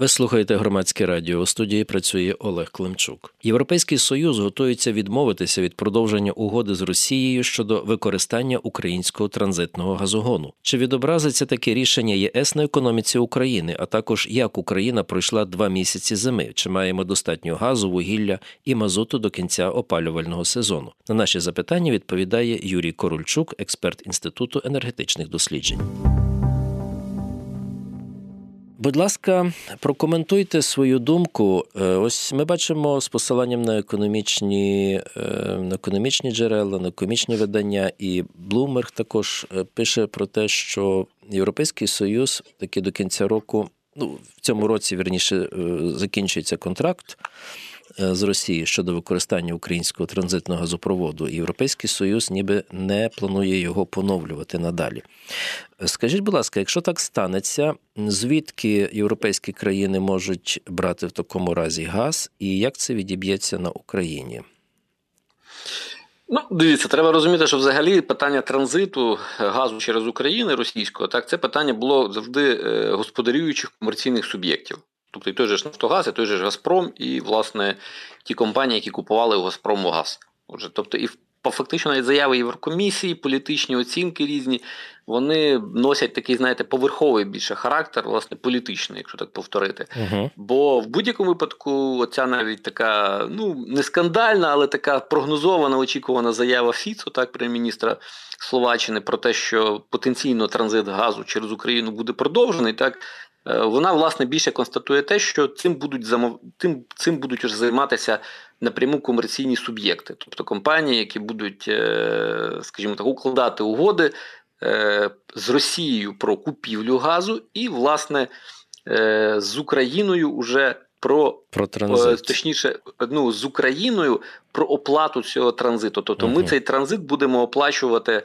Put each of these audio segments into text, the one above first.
Ви слухаєте громадське радіо. У студії працює Олег Климчук. Європейський союз готується відмовитися від продовження угоди з Росією щодо використання українського транзитного газогону. Чи відобразиться таке рішення ЄС на економіці України, а також як Україна пройшла два місяці зими? Чи маємо достатньо газу, вугілля і мазуту до кінця опалювального сезону? На наші запитання відповідає Юрій Корольчук, експерт інституту енергетичних досліджень. Будь ласка, прокоментуйте свою думку. Е, ось ми бачимо з посиланням на економічні е, на економічні джерела, на економічні видання, і Блумерг також е, пише про те, що Європейський Союз таки до кінця року, ну в цьому році верніше, закінчується контракт. Е, з Росії щодо використання українського транзитного газопроводу, Європейський Союз ніби не планує його поновлювати надалі. Скажіть, будь ласка, якщо так станеться, звідки європейські країни можуть брати в такому разі газ, і як це відіб'ється на Україні? Ну, дивіться, треба розуміти, що взагалі питання транзиту газу через Україну російського так це питання було завжди е, господарюючих комерційних суб'єктів. Тобто і той же ж Нафтогаз, і той же ж Газпром, і, власне, ті компанії, які купували у Газпрому газ. Отже, тобто, і фактично навіть заяви Єврокомісії, політичні оцінки різні, вони носять такий, знаєте, поверховий більше характер, власне, політичний, якщо так повторити. Uh-huh. Бо в будь-якому випадку, оця навіть така, ну не скандальна, але така прогнозована, очікувана заява Фіцо, так, прем'єр-міністра Словаччини, про те, що потенційно транзит газу через Україну буде продовжений, так вона власне більше констатує те, що цим будуть замов... тим, цим будуть вже займатися напряму комерційні суб'єкти, тобто компанії, які будуть, е, скажімо так, укладати угоди е, з Росією про купівлю газу, і, власне, з Україною вже про про транзит. точніше, ну з Україною про оплату цього транзиту. Тобто, угу. ми цей транзит будемо оплачувати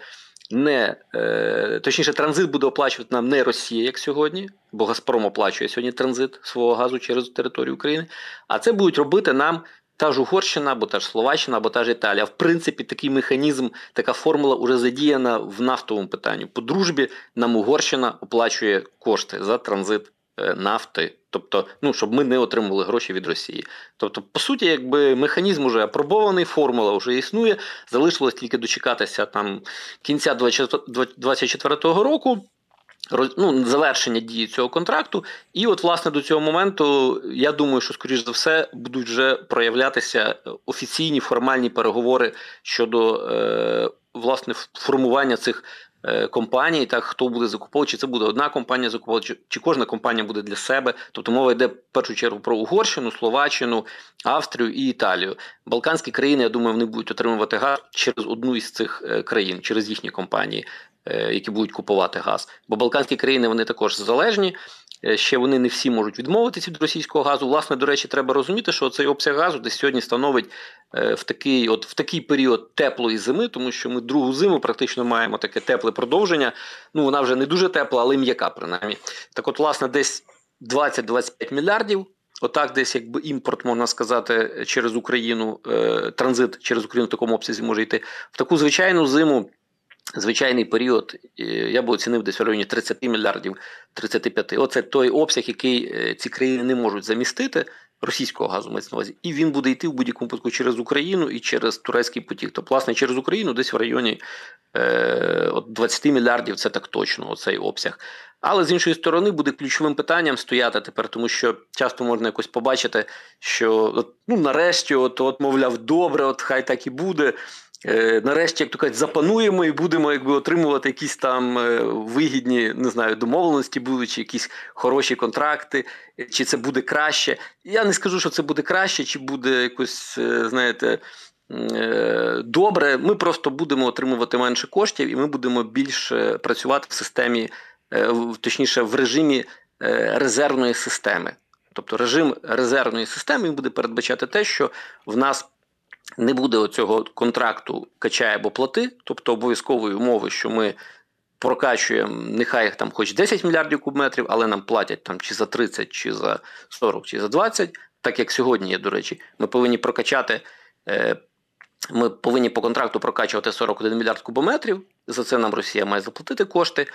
не е, точніше, транзит буде оплачувати нам не Росія, як сьогодні, бо Газпром оплачує сьогодні транзит свого газу через територію України. А це будуть робити нам та ж Угорщина, або та ж Словаччина, або та ж Італія. В принципі, такий механізм, така формула вже задіяна в нафтовому питанні. По дружбі нам Угорщина оплачує кошти за транзит нафти, тобто, ну щоб ми не отримували гроші від Росії. Тобто, по суті, якби механізм вже апробований, формула вже існує. Залишилось тільки дочекатися там кінця 2024 року. Ну, завершення дії цього контракту, і от, власне, до цього моменту, я думаю, що, скоріш за все, будуть вже проявлятися офіційні формальні переговори щодо е, власне формування цих Е, компаній, так хто буде закуповувати, чи це буде одна компанія закуповувати, чи, чи кожна компанія буде для себе. Тобто мова йде в першу чергу про Угорщину, Словаччину, Австрію і Італію. Балканські країни, я думаю, вони будуть отримувати газ через одну із цих е, країн, через їхні компанії, е, які будуть купувати газ. Бо Балканські країни вони також залежні. Е, ще вони не всі можуть відмовитися від російського газу. Власне, до речі, треба розуміти, що цей обсяг газу десь сьогодні становить е, в такий от в такий період теплої зими, тому що ми другу зиму практично маємо таке тепле продовження. Ну вона вже не дуже тепла, але м'яка принаймні. Так, от, власне, десь 20-25 мільярдів. Отак, десь якби імпорт, можна сказати, через Україну, е, транзит через Україну в такому обсязі може йти в таку звичайну зиму. Звичайний період я би оцінив десь в районі 30 мільярдів 35. Оце той обсяг, який е, ці країни не можуть замістити російського газу мається на увазі. І він буде йти в будь-якому випадку через Україну і через турецький потік. Тобто, власне, через Україну десь в районі е, от 20 мільярдів це так точно, оцей обсяг. Але з іншої сторони буде ключовим питанням стояти тепер, тому що часто можна якось побачити, що от, ну нарешті, от, от мовляв, добре, от хай так і буде. Е, нарешті, як то кажуть, запануємо і будемо якби отримувати якісь там е, вигідні, не знаю, домовленості, будуть, чи якісь хороші контракти, чи це буде краще. Я не скажу, що це буде краще, чи буде якось, е, знаєте. Добре, ми просто будемо отримувати менше коштів, і ми будемо більше працювати в системі, точніше, в режимі резервної системи. Тобто режим резервної системи буде передбачати те, що в нас не буде оцього контракту качає або плати, тобто обов'язкової умови, що ми прокачуємо, нехай там хоч 10 мільярдів кубметрів, але нам платять там чи за 30, чи за 40, чи за 20, так як сьогодні є, до речі, ми повинні прокачати. Е, ми повинні по контракту прокачувати 41 мільярд кубометрів. За це нам Росія має заплатити кошти.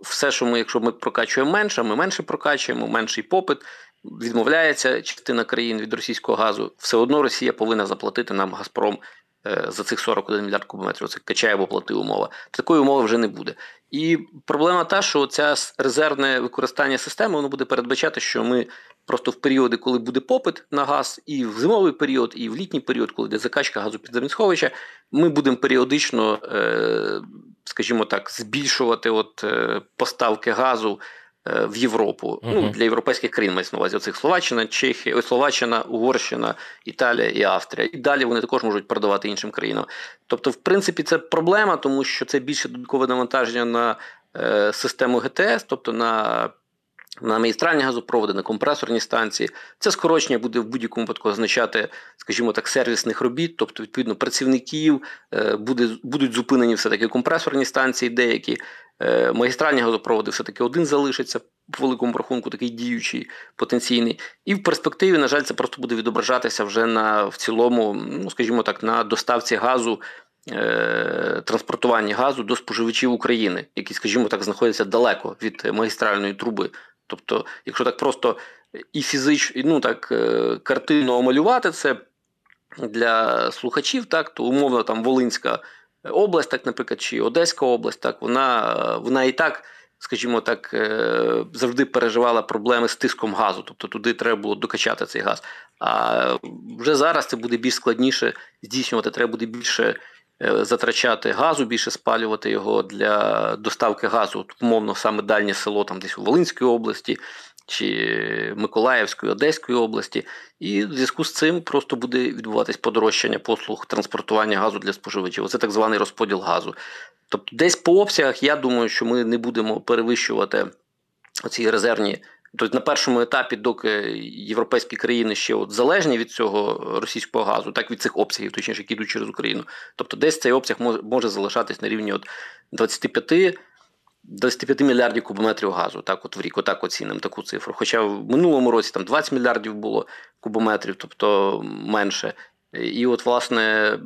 Все, що ми, якщо ми прокачуємо менше, ми менше прокачуємо, менший попит, відмовляється частина країн від російського газу, все одно Росія повинна заплатити нам Газпром Е, за цих 41 мільярд кубометрів. Це качає або плати умова. Такої умови вже не буде. І проблема та, що ця резервне використання системи воно буде передбачати, що ми просто в періоди, коли буде попит на газ, і в зимовий період, і в літній період, коли йде закачка газу підземних сховища, ми будемо періодично, е, скажімо так, збільшувати от е, поставки газу. Е, в Європу. Uh-huh. Ну, Для європейських країн мається на увазі оцих Словаччина, Чехія, ой, Словаччина, Угорщина, Італія і Австрія. І далі вони також можуть продавати іншим країнам. Тобто, в принципі, це проблема, тому що це більше додаткове навантаження на е, систему ГТС, тобто на на магістральні газопроводи, на компресорні станції. Це скорочення буде в будь-якому випадку означати, скажімо так, сервісних робіт, тобто, відповідно, працівників, е, буде, будуть зупинені все-таки компресорні станції, деякі. Е, магістральні газопроводи все-таки один залишиться в великому рахунку, такий діючий потенційний. І в перспективі, на жаль, це просто буде відображатися вже на в цілому, ну скажімо так, на доставці газу. Е, транспортуванні газу до споживачів України, які, скажімо так, знаходяться далеко від магістральної труби. Тобто, якщо так просто і фізично, ну так е, картинно омалювати це для слухачів, так то умовно там Волинська область, так, наприклад, чи Одеська область, так вона вона і так, скажімо так, е, завжди переживала проблеми з тиском газу. Тобто туди треба було докачати цей газ. А вже зараз це буде більш складніше здійснювати, треба буде більше. Е, затрачати газу, більше спалювати його для доставки газу, умовно, саме дальнє село, там десь у Волинській області чи Миколаївської, Одеської області, і в зв'язку з цим просто буде відбуватись подорожчання послуг транспортування газу для споживачів. Це так званий розподіл газу. Тобто, десь по обсягах, я думаю, що ми не будемо перевищувати ці резервні Тобто на першому етапі, доки європейські країни ще от залежні від цього російського газу, так від цих обсягів, точніше, які йдуть через Україну. Тобто, десь цей обсяг може, залишатись на рівні от 25 25 мільярдів кубометрів газу, так от в рік, отак оцінимо таку цифру. Хоча в минулому році там 20 мільярдів було кубометрів, тобто менше. І от, власне,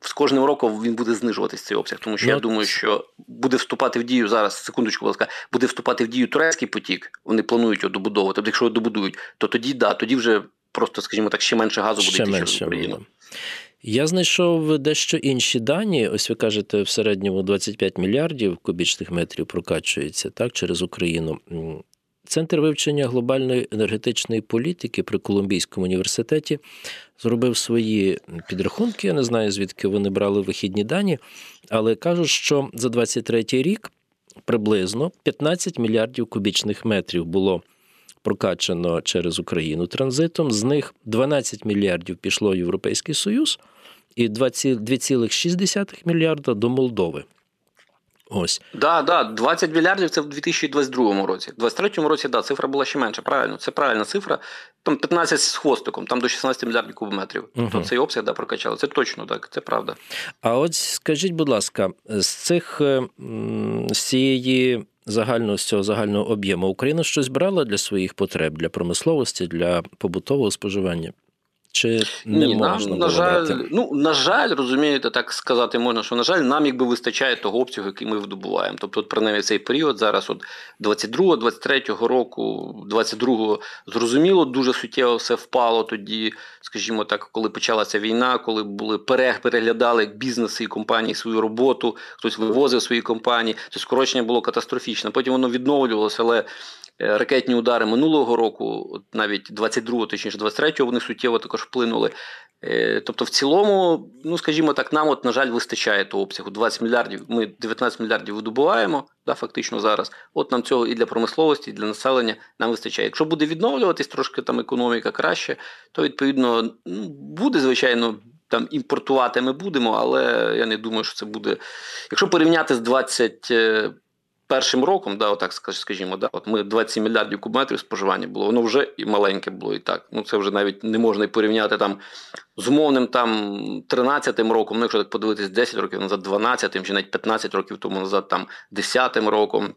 з кожним роком він буде знижуватись цей обсяг, тому що ну, я думаю, що буде вступати в дію зараз. Секундочку, будь ласка, буде вступати в дію турецький потік. Вони планують його добудовувати. Тобто, якщо його добудують, то тоді да, тоді вже просто, скажімо так, ще менше газу буде йти через Україну. Я знайшов дещо інші дані. Ось ви кажете, в середньому 25 мільярдів кубічних метрів прокачується так через Україну. Центр вивчення глобальної енергетичної політики при Колумбійському університеті зробив свої підрахунки. Я не знаю, звідки вони брали вихідні дані, але кажуть, що за 23 рік приблизно 15 мільярдів кубічних метрів було прокачано через Україну транзитом. З них 12 мільярдів пішло в Європейський Союз і 2,6 мільярда до Молдови. Ось. Да, да, 20 мільярдів це в 2022 році. В 2023 році, да, цифра була ще менша. Правильно, це правильна цифра. Там 15 з хвостиком, там до 16 мільярдів кубометрів. Угу. То цей обсяг да, прокачали. Це точно так, це правда. А от скажіть, будь ласка, з цих е, з цієї загального з цього загального об'єму Україна щось брала для своїх потреб, для промисловості, для побутового споживання? Чи не Ні, можна нам, на жаль, брати? ну на жаль, розумієте, так сказати можна, що на жаль, нам якби вистачає того обсягу, який ми видобуваємо. Тобто, от принаймні цей період зараз, от 22-23 року, 22-го, зрозуміло, дуже суттєво все впало тоді, скажімо так, коли почалася війна, коли були переглядали бізнеси і компанії свою роботу, хтось вивозив свої компанії, то скорочення було катастрофічне. Потім воно відновлювалося, але ракетні удари минулого року, навіть 22-го, точніше 23-го, вони суттєво також вплинули. Е, тобто, в цілому, ну скажімо так, нам, от, на жаль, вистачає того обсягу 20 мільярдів. Ми 19 мільярдів видобуваємо да, фактично зараз. От нам цього і для промисловості, і для населення нам вистачає. Якщо буде відновлюватись трошки там економіка краще, то відповідно ну, буде звичайно. Там імпортувати ми будемо, але я не думаю, що це буде. Якщо порівняти з 20 першим роком, да, отак скажімо, да, от ми 27 мільярдів кубометрів споживання було, воно вже і маленьке було і так. Ну це вже навіть не можна і порівняти там з умовним там 13-м роком, ну якщо так подивитись 10 років назад, 12-м чи навіть 15 років тому назад, там 10-м роком.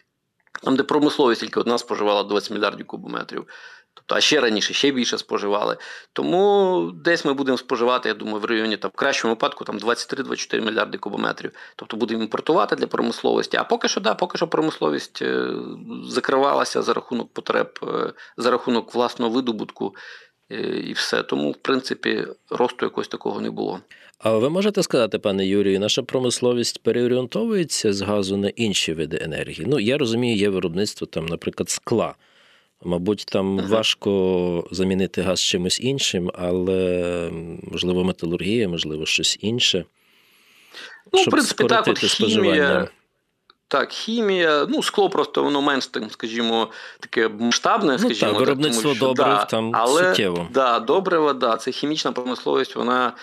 Там, де промисловість тільки одна споживала 20 мільярдів кубометрів. Тобто, а ще раніше ще більше споживали. Тому десь ми будемо споживати, я думаю, в районі там в кращому випадку там 23-24 мільярди кубометрів. Тобто будемо імпортувати для промисловості. А поки що, да, поки що промисловість е, закривалася за рахунок потреб, е, за рахунок власного видобутку. Е, і все. Тому, в принципі, росту якогось такого не було. А ви можете сказати, пане Юрію, наша промисловість переорієнтовується з газу на інші види енергії? Ну, я розумію, є виробництво там, наприклад, скла. Мабуть, там ага. важко замінити газ чимось іншим, але можливо металургія, можливо, щось інше. Ну, щоб в принципі, так, от хімія, так, хімія, ну, скло просто воно менш, там, скажімо, таке масштабне, скажімо. Ну, так, виробництво так, тому, що, добрив да, там але, суттєво. Да, добрива, да, це хімічна промисловість, вона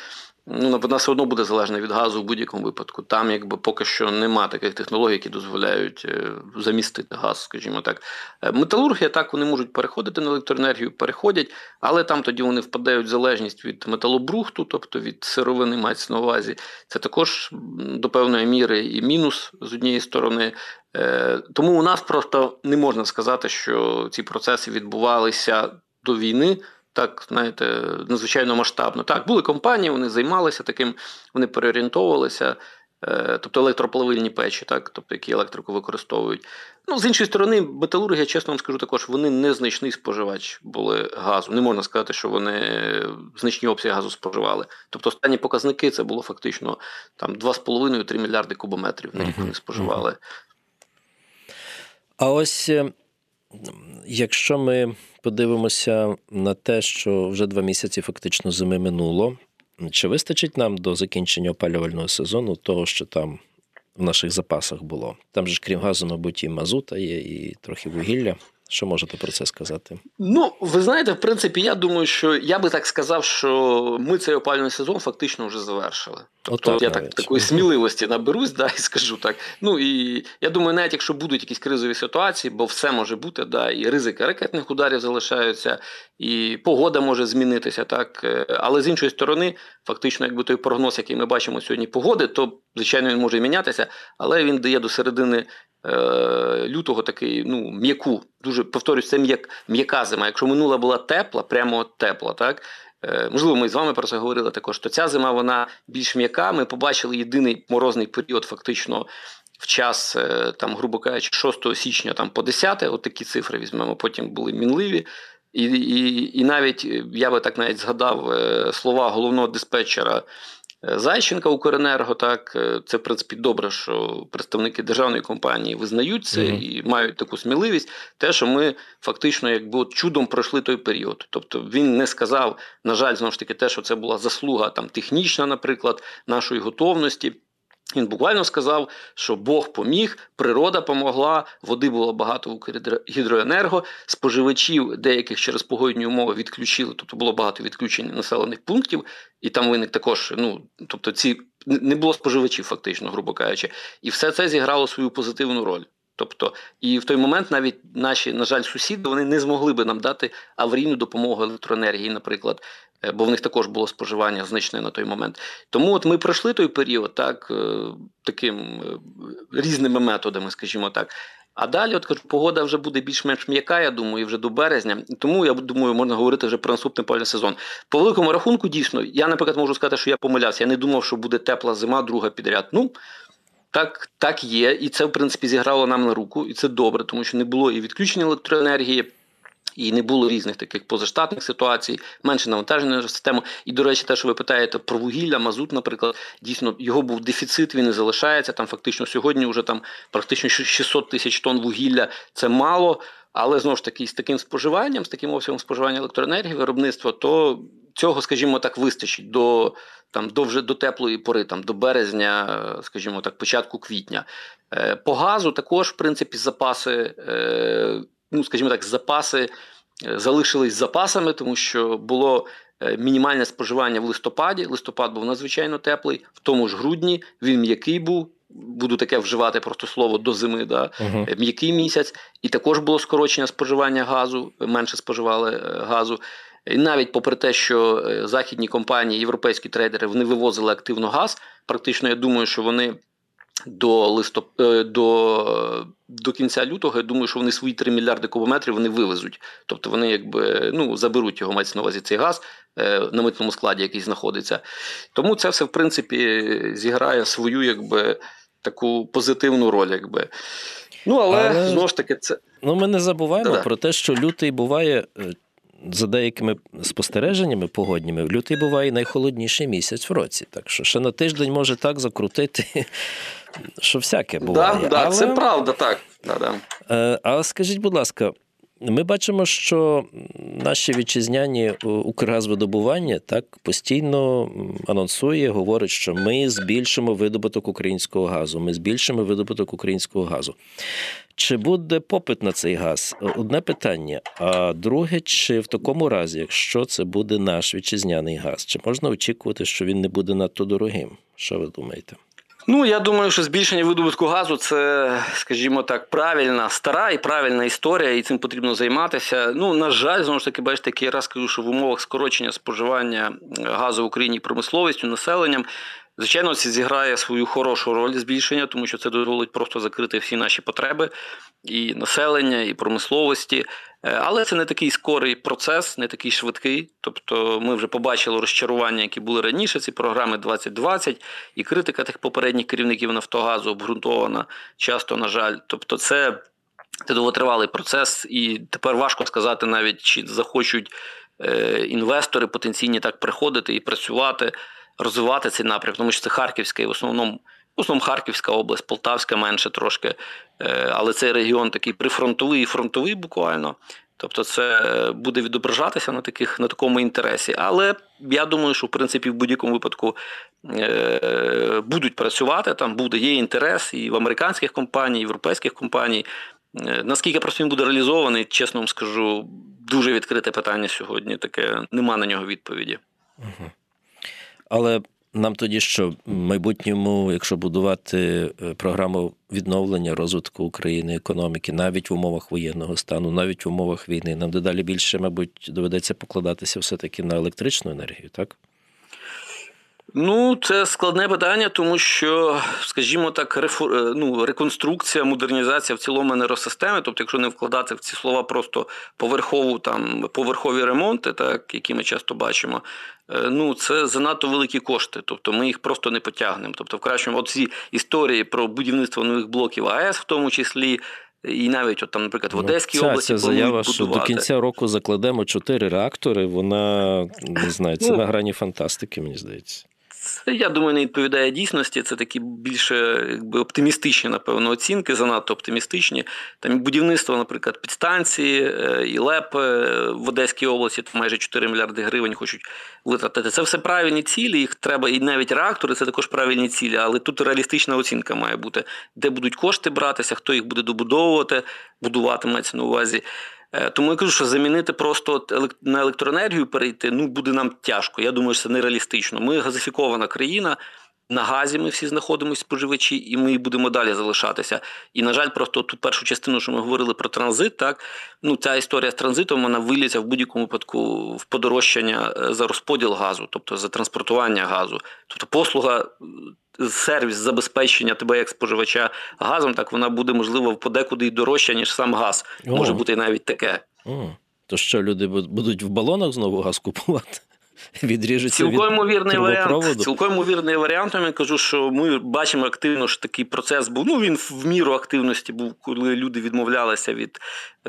ну, вона все одно буде залежна від газу в будь-якому випадку. Там якби поки що нема таких технологій, які дозволяють е, замістити газ, скажімо так. Е, металургія так вони можуть переходити на електроенергію, переходять, але там тоді вони впадають в залежність від металобрухту, тобто від сировини мається на увазі. Це також до певної міри і мінус з однієї сторони. Е, тому у нас просто не можна сказати, що ці процеси відбувалися до війни так, знаєте, надзвичайно масштабно. Так, були компанії, вони займалися таким, вони переорієнтовувалися, е, тобто електроплавильні печі, так, тобто які електрику використовують. Ну, з іншої сторони, металургія, чесно вам скажу, також вони незначний споживач були газу. Не можна сказати, що вони значні обсяги газу споживали. Тобто останні показники це було фактично там 2,5-3 мільярди кубометрів на рік вони споживали. А ось е, якщо ми подивимося на те, що вже два місяці фактично зими минуло. Чи вистачить нам до закінчення опалювального сезону того, що там в наших запасах було? Там же крім газу, мабуть, і мазута є, і трохи вугілля. Що можете про це сказати? Ну, ви знаєте, в принципі, я думаю, що я би так сказав, що ми цей опалювальний сезон фактично вже завершили. Тобто я так такої сміливості наберусь, да, і скажу так. Ну і я думаю, навіть якщо будуть якісь кризові ситуації, бо все може бути, да, і ризики ракетних ударів залишаються, і погода може змінитися, так. Е, але з іншої сторони, фактично, якби той прогноз, який ми бачимо сьогодні, погоди, то звичайно він може мінятися, але він дає до середини лютого такий ну, м'яку, дуже повторюсь, це м'як, м'яка зима. Якщо минула була тепла, прямо тепла, так. Е, можливо, ми з вами про це говорили також. То ця зима вона більш м'яка. Ми побачили єдиний морозний період, фактично в час, е, там, грубо кажучи, 6 січня там, по 10, от такі цифри візьмемо, потім були мінливі. І і, і навіть я би так навіть згадав слова головного диспетчера Е, Зайченка Укренерго, так е, це в принципі добре, що представники державної компанії визнають це mm-hmm. і мають таку сміливість. Те, що ми фактично, якби от чудом пройшли той період. Тобто він не сказав, на жаль, знову ж таки, те, що це була заслуга там технічна, наприклад, нашої готовності. Він буквально сказав, що Бог поміг, природа помогла, води було багато в гідроенерго, споживачів деяких через погодні умови відключили, тобто було багато відключень населених пунктів, і там виник також, ну тобто, ці не було споживачів, фактично, грубо кажучи, і все це зіграло свою позитивну роль. Тобто, і в той момент навіть наші, на жаль, сусіди вони не змогли би нам дати аварійну допомогу електроенергії, наприклад, е, бо в них також було споживання значне на той момент. Тому от ми пройшли той період так, е, таким е, різними методами, скажімо так. А далі, от кажу, погода вже буде більш-менш м'яка, я думаю, вже до березня. Тому я думаю, можна говорити вже про наступний пальний сезон. По великому рахунку, дійсно, я, наприклад, можу сказати, що я помилявся. Я не думав, що буде тепла зима, друга підряд. Ну, так так є, і це в принципі зіграло нам на руку, і це добре, тому що не було і відключення електроенергії. І не було різних таких позаштатних ситуацій, менше навантаження на систему. І, до речі, те, що ви питаєте про вугілля, мазут, наприклад, дійсно його був дефіцит, він не залишається. Там фактично сьогодні вже там практично 600 тисяч тонн вугілля це мало. Але знову ж таки, з таким споживанням, з таким обсягом споживання електроенергії, виробництва, то цього, скажімо так, вистачить до там до вже до теплої пори, там до березня, скажімо так, початку квітня. Е, по газу також, в принципі, запаси, е, ну скажімо так, запаси е, залишились запасами, тому що було. Мінімальне споживання в листопаді. Листопад був надзвичайно теплий, в тому ж грудні він м'який був. Буду таке вживати просто слово до зими, да, uh-huh. м'який місяць, і також було скорочення споживання газу, менше споживали газу. І навіть попри те, що е, західні компанії, європейські трейдери вони вивозили активно газ, практично я думаю, що вони до листоп... Е, до до кінця лютого, я думаю, що вони свої 3 мільярди кубометрів вони вивезуть. Тобто вони якби ну, заберуть його, мається на увазі цей газ е, на митному складі, який знаходиться. Тому це все, в принципі, зіграє свою якби, таку позитивну роль. якби. Ну, але, але знову ж таки, це. Ну, ми не забуваємо Да-да. про те, що лютий буває. За деякими спостереженнями погодніми, лютий буває найхолодніший місяць в році. Так що ще на тиждень може так закрутити, що всяке буває. Да, да, Але... Це правда, так. Да, да. Е, а скажіть, будь ласка, ми бачимо, що наші вітчизняні Укргазвидобування так постійно анонсує, говорить, що ми збільшимо видобуток українського газу. Ми збільшимо видобуток українського газу. Чи буде попит на цей газ? Одне питання. А друге, чи в такому разі, якщо це буде наш вітчизняний газ, чи можна очікувати, що він не буде надто дорогим? Що ви думаєте? Ну, я думаю, що збільшення видобутку газу це, скажімо так, правильна, стара і правильна історія, і цим потрібно займатися. Ну, на жаль, знову ж таки, бачите, я раз кажу, що в умовах скорочення споживання газу в Україні промисловістю, населенням. Звичайно, це зіграє свою хорошу роль збільшення, тому що це дозволить просто закрити всі наші потреби і населення, і промисловості. Е, але це не такий скорий процес, не такий швидкий. Тобто, ми вже побачили розчарування, які були раніше. Ці програми 2020, і критика тих попередніх керівників Нафтогазу обґрунтована часто, на жаль. Тобто, це. Це довготривалий процес, і тепер важко сказати навіть, чи захочуть е, інвестори потенційні так приходити і працювати розвивати цей напрям, тому що це Харківська і в основному. Основному Харківська область, Полтавська менше трошки, е, але цей регіон такий прифронтовий і фронтовий буквально. Тобто це буде відображатися на таких на такому інтересі. Але я думаю, що в принципі в будь-якому випадку е, будуть працювати. Там буде є інтерес і в американських компаній, і в європейських компаній. Е, наскільки просто він буде реалізований, чесно вам скажу, дуже відкрите питання сьогодні. Таке нема на нього відповіді. Угу. Але нам тоді, що в майбутньому, якщо будувати е, програму відновлення розвитку України, економіки, навіть в умовах воєнного стану, навіть в умовах війни, нам дедалі більше, мабуть, доведеться покладатися все-таки на електричну енергію, так? Ну, це складне питання, тому що, скажімо так, рефу... Е, ну, реконструкція, модернізація в цілому енергосистеми, тобто, якщо не вкладати в ці слова просто поверхову там поверхові ремонти, так які ми часто бачимо, е, ну це занадто великі кошти. Тобто ми їх просто не потягнемо. Тобто, в кращому от ці історії про будівництво нових блоків АЕС, в тому числі. І навіть от там, наприклад, в ну, Одеській ця, області ця заява, що до кінця року закладемо чотири реактори. Вона не знаю, це ну, на грані фантастики, мені здається. Це, я думаю, не відповідає дійсності. Це такі більше якби, оптимістичні, напевно, оцінки, занадто оптимістичні. Там будівництво, наприклад, підстанції е, і ЛЕП е, в Одеській області, там майже 4 мільярди гривень хочуть витратити. Це все правильні цілі, їх треба, і навіть реактори це також правильні цілі, але тут реалістична оцінка має бути, де будуть кошти братися, хто їх буде добудовувати, будувати мається на увазі. Е, тому я кажу, що замінити просто на електроенергію перейти ну буде нам тяжко. Я думаю, що це нереалістично. Ми газифікована країна. На газі ми всі знаходимося споживачі, і ми будемо далі залишатися. І, на жаль, просто ту першу частину, що ми говорили про транзит, так ну ця історія з транзитом вона виліться в будь-якому випадку в подорожчання е, за розподіл газу, тобто за транспортування газу. Тобто послуга сервіс забезпечення тебе як споживача газом, так вона буде можливо подекуди і дорожча, ніж сам газ. О. Може бути навіть таке. О. То що люди будуть в балонах знову газ купувати? Відріжеться цілком ймовірний варіант. Цілком ймовірний варіант. Я кажу, що ми бачимо активно, що такий процес був. Ну він в міру активності був, коли люди відмовлялися від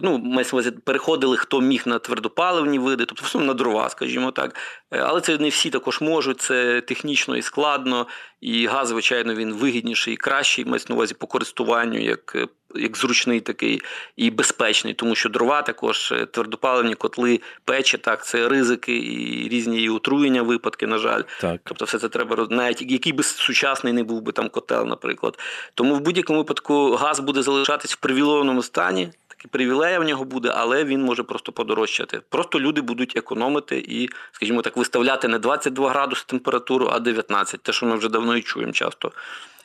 ну, переходили, хто міг на твердопаливні види, тобто все на дрова, скажімо так. Е, але це не всі також можуть. Це технічно і складно. І газ, звичайно, він вигідніший і кращий, мається на увазі по користуванню, як е, як зручний такий і безпечний, тому що дрова також е, твердопаливні котли, печі, так, це ризики і різні і отруєння випадки, на жаль. Так. Тобто, все це треба навіть який би сучасний не був би там котел, наприклад. Тому в будь-якому випадку газ буде залишатись в привілейованому стані. Такі привілея в нього буде, але він може просто подорожчати. Просто люди будуть економити і, скажімо так, виставляти не 22 градуси температуру, а 19, те, що ми вже давно і чуємо часто.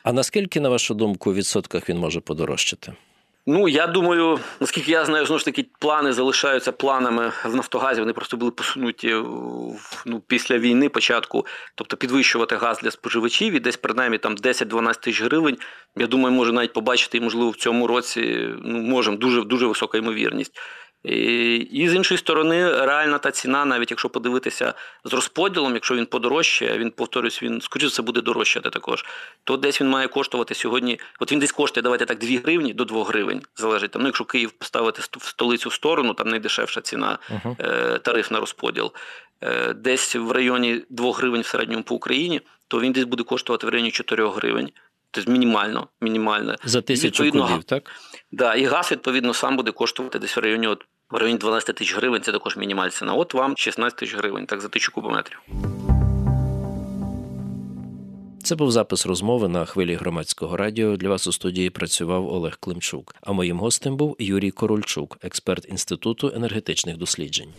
А наскільки, на вашу думку, у відсотках він може подорожчати? Ну, я думаю, наскільки я знаю, знову ж таки плани залишаються планами в Нафтогазі. Вони просто були посунуті ну, після війни початку, тобто підвищувати газ для споживачів і десь принаймні там 10-12 тисяч гривень. Я думаю, може навіть побачити, можливо в цьому році ну можемо дуже дуже висока ймовірність. І з іншої сторони, реальна та ціна, навіть якщо подивитися з розподілом, якщо він подорожчає, він повторюсь, він скоріше все буде дорожчати також. То десь він має коштувати сьогодні. От він десь коштує, давайте так, 2 гривні до 2 гривень. Залежить там. Ну, якщо Київ поставити в столицю сторону, там найдешевша ціна, uh-huh. тариф на розподіл. Е, десь в районі 2 гривень в середньому по Україні, то він десь буде коштувати в районі 4 гривень. Тобто мінімально, мінімально. За тисячу кубів, так? Да, і газ, відповідно, сам буде коштувати десь в районі от в районі 12 тисяч гривень це також мінімальна ціна. От вам 16 тисяч гривень, так за тисячу кубометрів. Це був запис розмови на хвилі громадського радіо. Для вас у студії працював Олег Климчук. А моїм гостем був Юрій Корольчук, експерт інституту енергетичних досліджень.